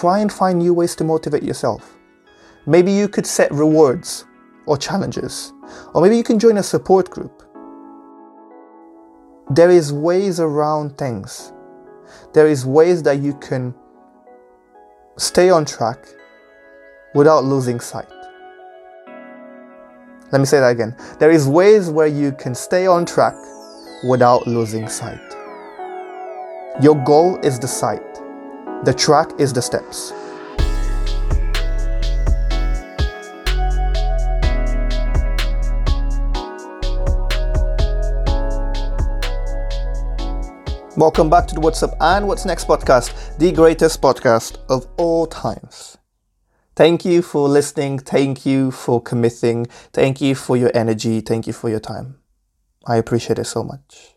try and find new ways to motivate yourself. Maybe you could set rewards or challenges, or maybe you can join a support group. There is ways around things. There is ways that you can stay on track without losing sight. Let me say that again. There is ways where you can stay on track without losing sight. Your goal is the sight. The track is the steps. Welcome back to the What's Up and What's Next podcast, the greatest podcast of all times. Thank you for listening. Thank you for committing. Thank you for your energy. Thank you for your time. I appreciate it so much.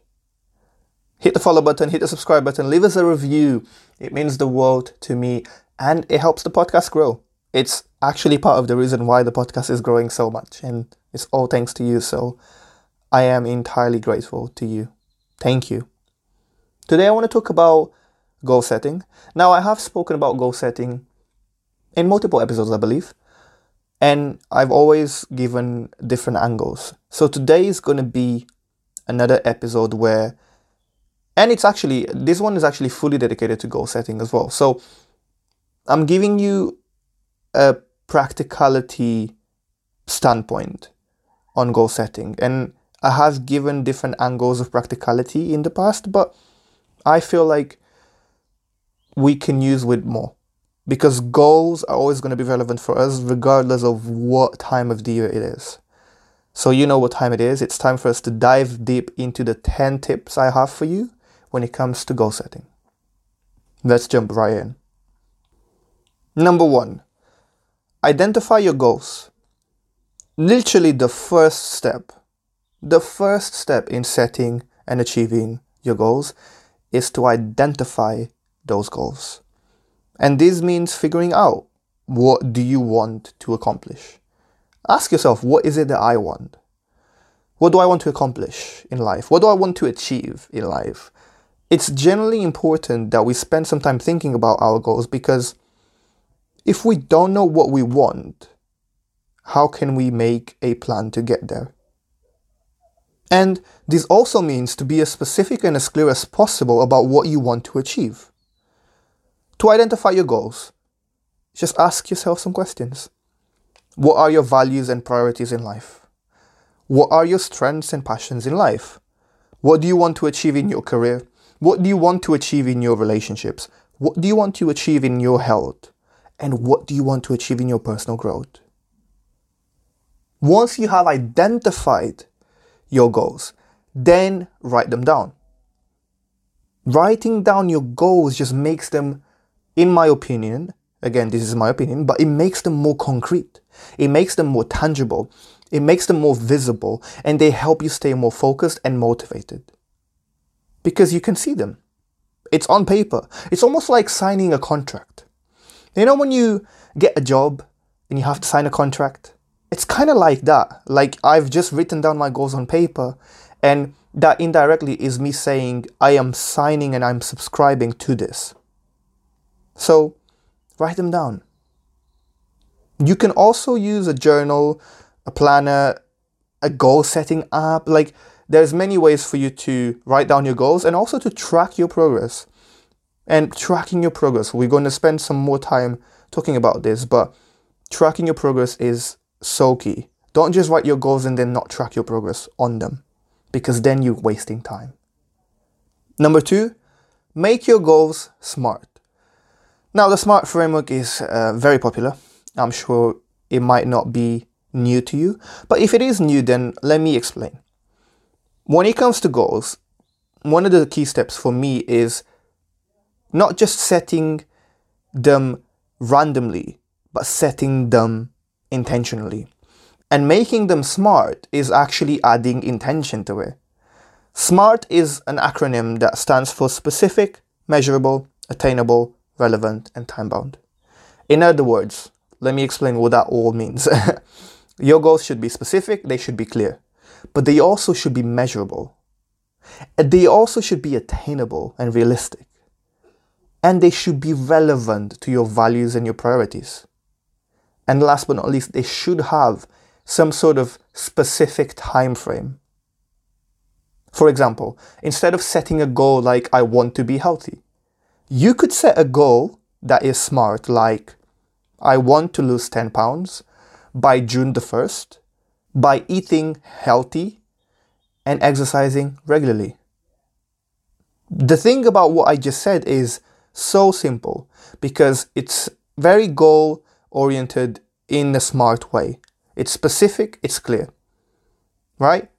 Hit the follow button, hit the subscribe button, leave us a review. It means the world to me and it helps the podcast grow. It's actually part of the reason why the podcast is growing so much and it's all thanks to you. So I am entirely grateful to you. Thank you. Today I want to talk about goal setting. Now I have spoken about goal setting in multiple episodes, I believe. And I've always given different angles. So today is going to be another episode where, and it's actually, this one is actually fully dedicated to goal setting as well. So I'm giving you a practicality standpoint on goal setting. And I have given different angles of practicality in the past, but I feel like we can use with more because goals are always going to be relevant for us regardless of what time of the year it is. So, you know what time it is. It's time for us to dive deep into the 10 tips I have for you when it comes to goal setting. Let's jump right in. Number one, identify your goals. Literally, the first step, the first step in setting and achieving your goals is to identify those goals. And this means figuring out what do you want to accomplish. Ask yourself, what is it that I want? What do I want to accomplish in life? What do I want to achieve in life? It's generally important that we spend some time thinking about our goals because if we don't know what we want, how can we make a plan to get there? And this also means to be as specific and as clear as possible about what you want to achieve. To identify your goals, just ask yourself some questions. What are your values and priorities in life? What are your strengths and passions in life? What do you want to achieve in your career? What do you want to achieve in your relationships? What do you want to achieve in your health? And what do you want to achieve in your personal growth? Once you have identified your goals, then write them down. Writing down your goals just makes them in my opinion, again, this is my opinion, but it makes them more concrete. It makes them more tangible. It makes them more visible and they help you stay more focused and motivated because you can see them. It's on paper. It's almost like signing a contract. You know, when you get a job and you have to sign a contract, it's kind of like that. Like I've just written down my goals on paper and that indirectly is me saying I am signing and I'm subscribing to this. So write them down. You can also use a journal, a planner, a goal setting app. Like there's many ways for you to write down your goals and also to track your progress. And tracking your progress, we're going to spend some more time talking about this, but tracking your progress is so key. Don't just write your goals and then not track your progress on them because then you're wasting time. Number two, make your goals smart. Now, the SMART framework is uh, very popular. I'm sure it might not be new to you, but if it is new, then let me explain. When it comes to goals, one of the key steps for me is not just setting them randomly, but setting them intentionally. And making them SMART is actually adding intention to it. SMART is an acronym that stands for specific, measurable, attainable, relevant, and time bound. In other words, let me explain what that all means. Your goals should be specific, they should be clear, but they also should be measurable. They also should be attainable and realistic. and they should be relevant to your values and your priorities. And last but not least, they should have some sort of specific time frame. For example, instead of setting a goal like I want to be healthy, you could set a goal that is smart like I want to lose 10 pounds by June the 1st by eating healthy and exercising regularly. The thing about what I just said is so simple because it's very goal oriented in a smart way. It's specific, it's clear. Right?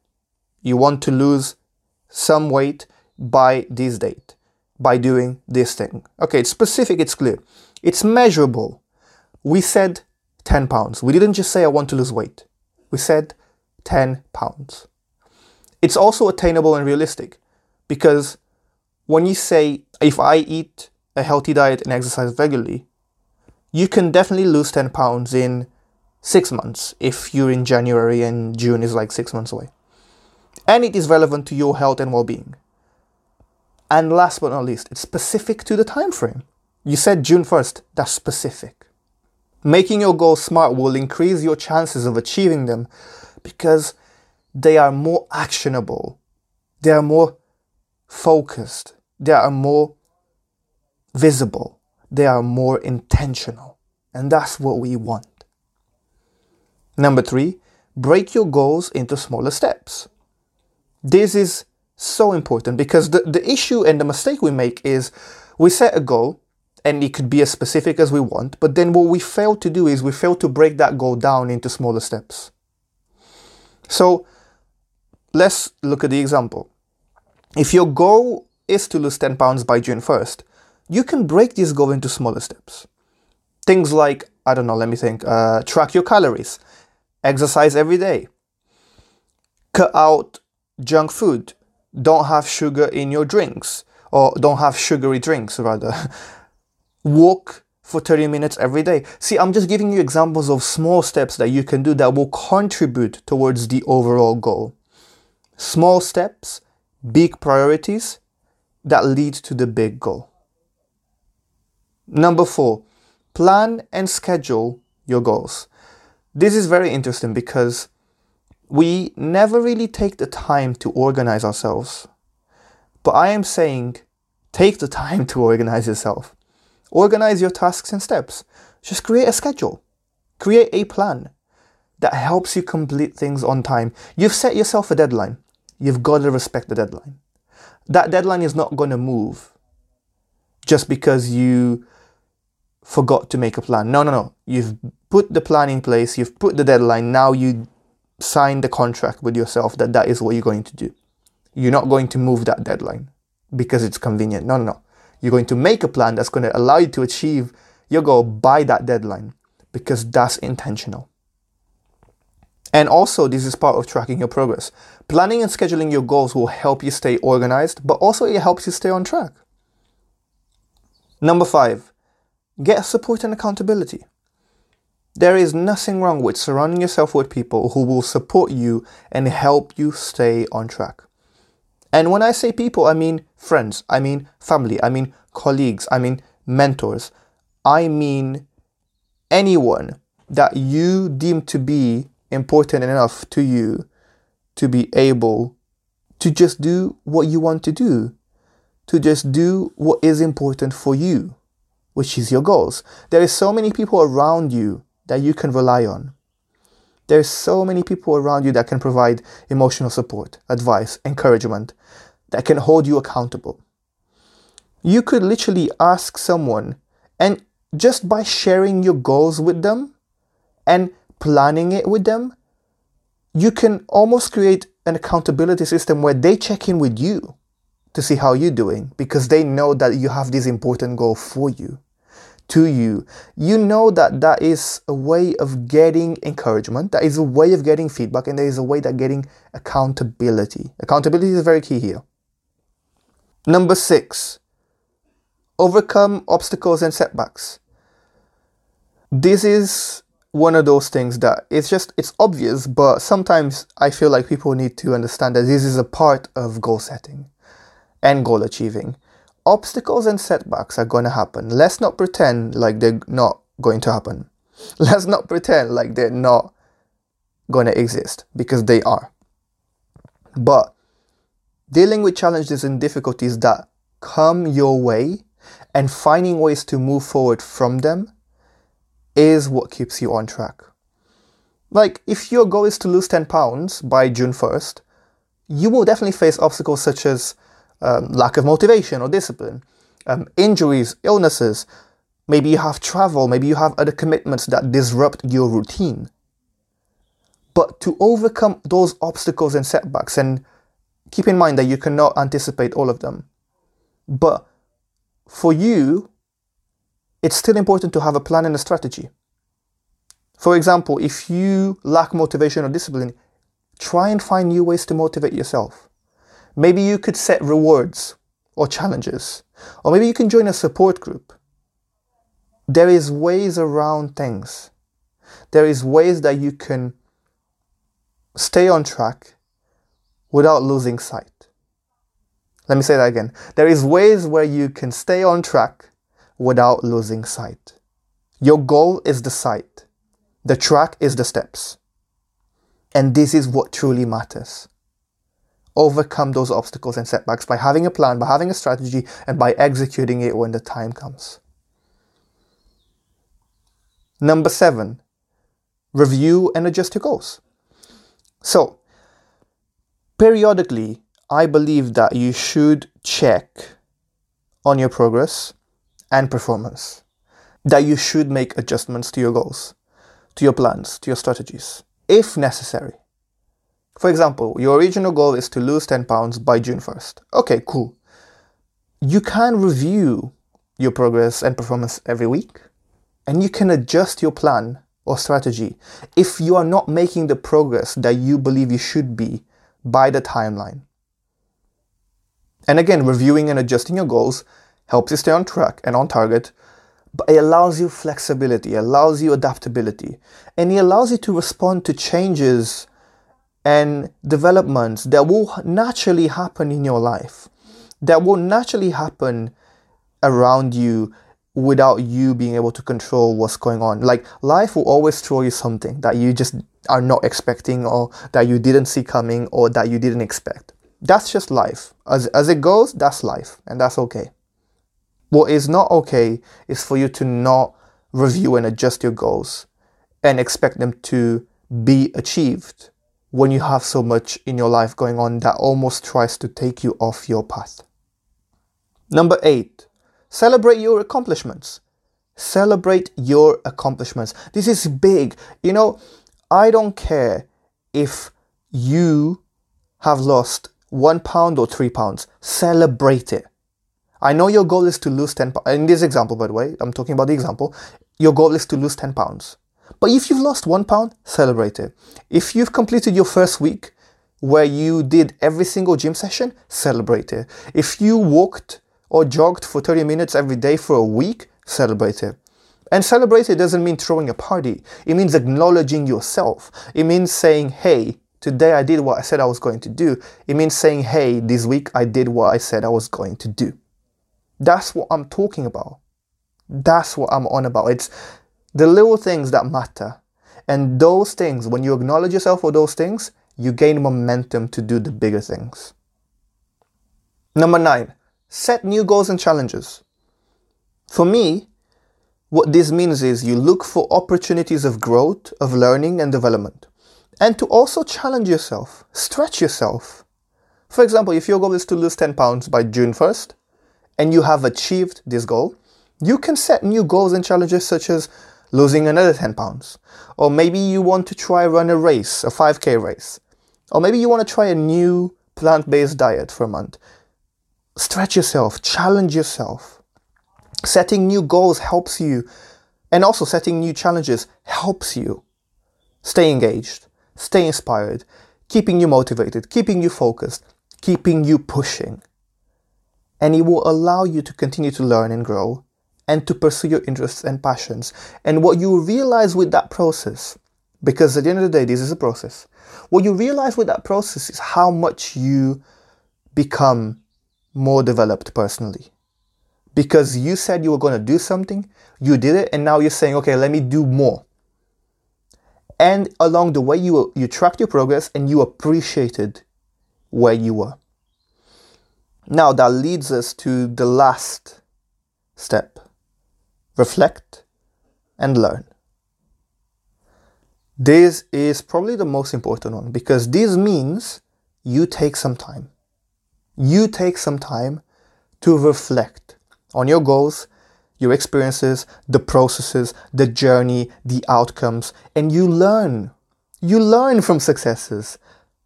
You want to lose some weight by this date, by doing this thing. Okay, it's specific, it's clear. It's measurable. We said 10 pounds. We didn't just say I want to lose weight. We said 10 pounds. It's also attainable and realistic because when you say, if I eat a healthy diet and exercise regularly, you can definitely lose 10 pounds in six months if you're in January and June is like six months away. And it is relevant to your health and well being. And last but not least, it's specific to the time frame. You said June 1st, that's specific. Making your goals smart will increase your chances of achieving them because they are more actionable, they are more focused, they are more visible, they are more intentional. And that's what we want. Number three, break your goals into smaller steps. This is so important because the, the issue and the mistake we make is we set a goal and it could be as specific as we want, but then what we fail to do is we fail to break that goal down into smaller steps. So let's look at the example. If your goal is to lose 10 pounds by June 1st, you can break this goal into smaller steps. Things like, I don't know, let me think, uh, track your calories, exercise every day, cut out junk food, don't have sugar in your drinks, or don't have sugary drinks rather. walk for 30 minutes every day. See, I'm just giving you examples of small steps that you can do that will contribute towards the overall goal. Small steps, big priorities that lead to the big goal. Number four, plan and schedule your goals. This is very interesting because we never really take the time to organize ourselves. But I am saying, take the time to organize yourself. Organize your tasks and steps. Just create a schedule. Create a plan that helps you complete things on time. You've set yourself a deadline. You've got to respect the deadline. That deadline is not going to move just because you forgot to make a plan. No, no, no. You've put the plan in place, you've put the deadline. Now you sign the contract with yourself that that is what you're going to do. You're not going to move that deadline because it's convenient. No, no, no. You're going to make a plan that's going to allow you to achieve your goal by that deadline because that's intentional. And also, this is part of tracking your progress. Planning and scheduling your goals will help you stay organized, but also it helps you stay on track. Number five, get support and accountability. There is nothing wrong with surrounding yourself with people who will support you and help you stay on track. And when I say people, I mean friends, I mean family, I mean colleagues, I mean mentors, I mean anyone that you deem to be important enough to you to be able to just do what you want to do, to just do what is important for you, which is your goals. There is so many people around you that you can rely on. There's so many people around you that can provide emotional support, advice, encouragement, that can hold you accountable. You could literally ask someone, and just by sharing your goals with them and planning it with them, you can almost create an accountability system where they check in with you to see how you're doing because they know that you have this important goal for you to you, you know that that is a way of getting encouragement, that is a way of getting feedback, and there is a way that getting accountability. Accountability is very key here. Number six, overcome obstacles and setbacks. This is one of those things that it's just it's obvious, but sometimes I feel like people need to understand that this is a part of goal setting and goal achieving obstacles and setbacks are going to happen. Let's not pretend like they're not going to happen. Let's not pretend like they're not going to exist because they are. But dealing with challenges and difficulties that come your way and finding ways to move forward from them is what keeps you on track. Like, if your goal is to lose 10 pounds by June 1st, you will definitely face obstacles such as um, lack of motivation or discipline, um, injuries, illnesses. Maybe you have travel, maybe you have other commitments that disrupt your routine. But to overcome those obstacles and setbacks, and keep in mind that you cannot anticipate all of them, but for you, it's still important to have a plan and a strategy. For example, if you lack motivation or discipline, try and find new ways to motivate yourself. Maybe you could set rewards or challenges, or maybe you can join a support group. There is ways around things. There is ways that you can stay on track without losing sight. Let me say that again. There is ways where you can stay on track without losing sight. Your goal is the sight. The track is the steps. And this is what truly matters. Overcome those obstacles and setbacks by having a plan, by having a strategy, and by executing it when the time comes. Number seven, review and adjust your goals. So, periodically, I believe that you should check on your progress and performance, that you should make adjustments to your goals, to your plans, to your strategies, if necessary. For example, your original goal is to lose 10 pounds by June 1st. Okay, cool. You can review your progress and performance every week, and you can adjust your plan or strategy if you are not making the progress that you believe you should be by the timeline. And again, reviewing and adjusting your goals helps you stay on track and on target, but it allows you flexibility, allows you adaptability, and it allows you to respond to changes and developments that will naturally happen in your life, that will naturally happen around you without you being able to control what's going on. Like life will always throw you something that you just are not expecting or that you didn't see coming or that you didn't expect. That's just life. As, as it goes, that's life, and that's okay. What is not okay is for you to not review and adjust your goals and expect them to be achieved when you have so much in your life going on that almost tries to take you off your path. Number eight, celebrate your accomplishments. Celebrate your accomplishments. This is big. You know, I don't care if you have lost one pound or three pounds. Celebrate it. I know your goal is to lose 10 pounds. In this example, by the way, I'm talking about the example. Your goal is to lose 10 pounds. But if you've lost one pound, celebrate it. If you've completed your first week where you did every single gym session, celebrate it. If you walked or jogged for 30 minutes every day for a week, celebrate it. And celebrate it doesn't mean throwing a party. It means acknowledging yourself. It means saying, hey, today I did what I said I was going to do. It means saying, hey, this week I did what I said I was going to do. That's what I'm talking about. That's what I'm on about. It's the little things that matter. And those things, when you acknowledge yourself for those things, you gain momentum to do the bigger things. Number nine, set new goals and challenges. For me, what this means is you look for opportunities of growth, of learning, and development and to also challenge yourself, stretch yourself. For example, if your goal is to lose 10 pounds by June 1st and you have achieved this goal, you can set new goals and challenges such as losing another 10 pounds. Or maybe you want to try run a race, a 5k race. Or maybe you want to try a new plant-based diet for a month. Stretch yourself, challenge yourself. Setting new goals helps you and also setting new challenges helps you stay engaged stay inspired, keeping you motivated, keeping you focused, keeping you pushing. And it will allow you to continue to learn and grow and to pursue your interests and passions. And what you realize with that process, because at the end of the day, this is a process, what you realize with that process is how much you become more developed personally, because you said you were going to do something, you did it, and now you're saying, okay, let me do more. And along the way, you, you tracked your progress and you appreciated where you were. Now, that leads us to the last step reflect and learn. This is probably the most important one because this means you take some time. You take some time to reflect on your goals, your experiences, the processes, the journey, the outcomes, and you learn. You learn from successes,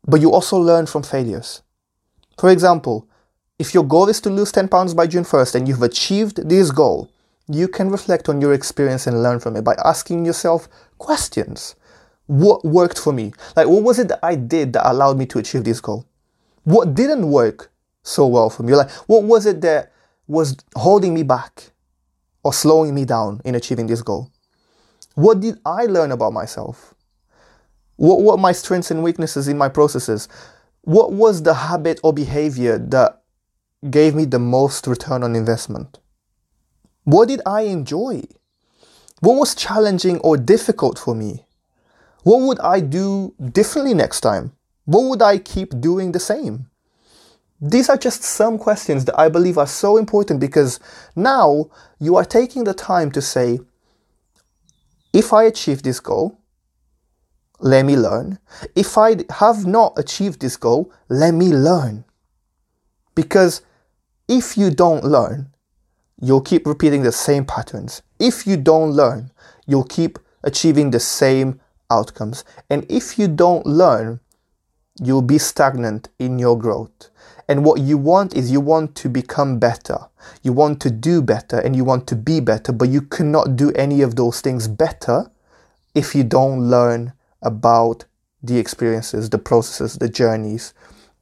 but you also learn from failures. For example, if your goal is to lose 10 pounds by June 1st and you've achieved this goal, you can reflect on your experience and learn from it by asking yourself questions. What worked for me? Like, what was it that I did that allowed me to achieve this goal? What didn't work so well for me? Like, what was it that was holding me back or slowing me down in achieving this goal? What did I learn about myself? What were my strengths and weaknesses in my processes? What was the habit or behavior that gave me the most return on investment? What did I enjoy? What was challenging or difficult for me? What would I do differently next time? What would I keep doing the same? These are just some questions that I believe are so important because now you are taking the time to say, if I achieve this goal, let me learn. If I have not achieved this goal, let me learn. Because if you don't learn, you'll keep repeating the same patterns. If you don't learn, you'll keep achieving the same outcomes. And if you don't learn, you'll be stagnant in your growth. And what you want is you want to become better. You want to do better and you want to be better, but you cannot do any of those things better if you don't learn about the experiences, the processes, the journeys.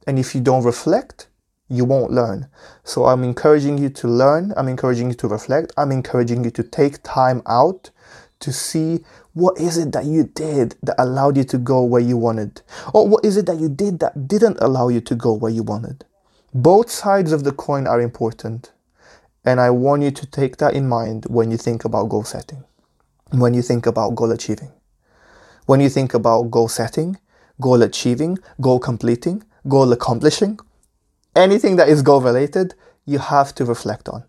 And if you don't reflect, you won't learn. So I'm encouraging you to learn. I'm encouraging you to reflect. I'm encouraging you to take time out to see what is it that you did that allowed you to go where you wanted? Or what is it that you did that didn't allow you to go where you wanted? Both sides of the coin are important. And I want you to take that in mind when you think about goal setting, when you think about goal achieving. When you think about goal setting, goal achieving, goal completing, goal accomplishing, anything that is goal related, you have to reflect on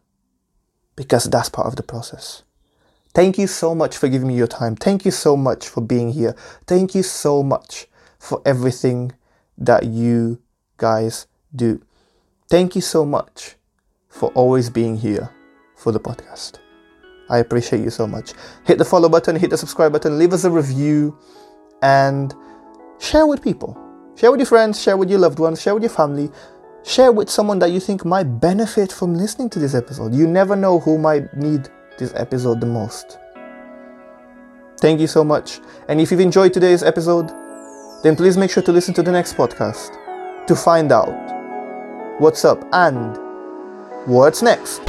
because that's part of the process. Thank you so much for giving me your time. Thank you so much for being here. Thank you so much for everything that you guys do. Thank you so much for always being here for the podcast. I appreciate you so much. Hit the follow button, hit the subscribe button, leave us a review, and share with people. Share with your friends, share with your loved ones, share with your family, share with someone that you think might benefit from listening to this episode. You never know who might need this episode the most. Thank you so much. And if you've enjoyed today's episode, then please make sure to listen to the next podcast to find out what's up and what's next.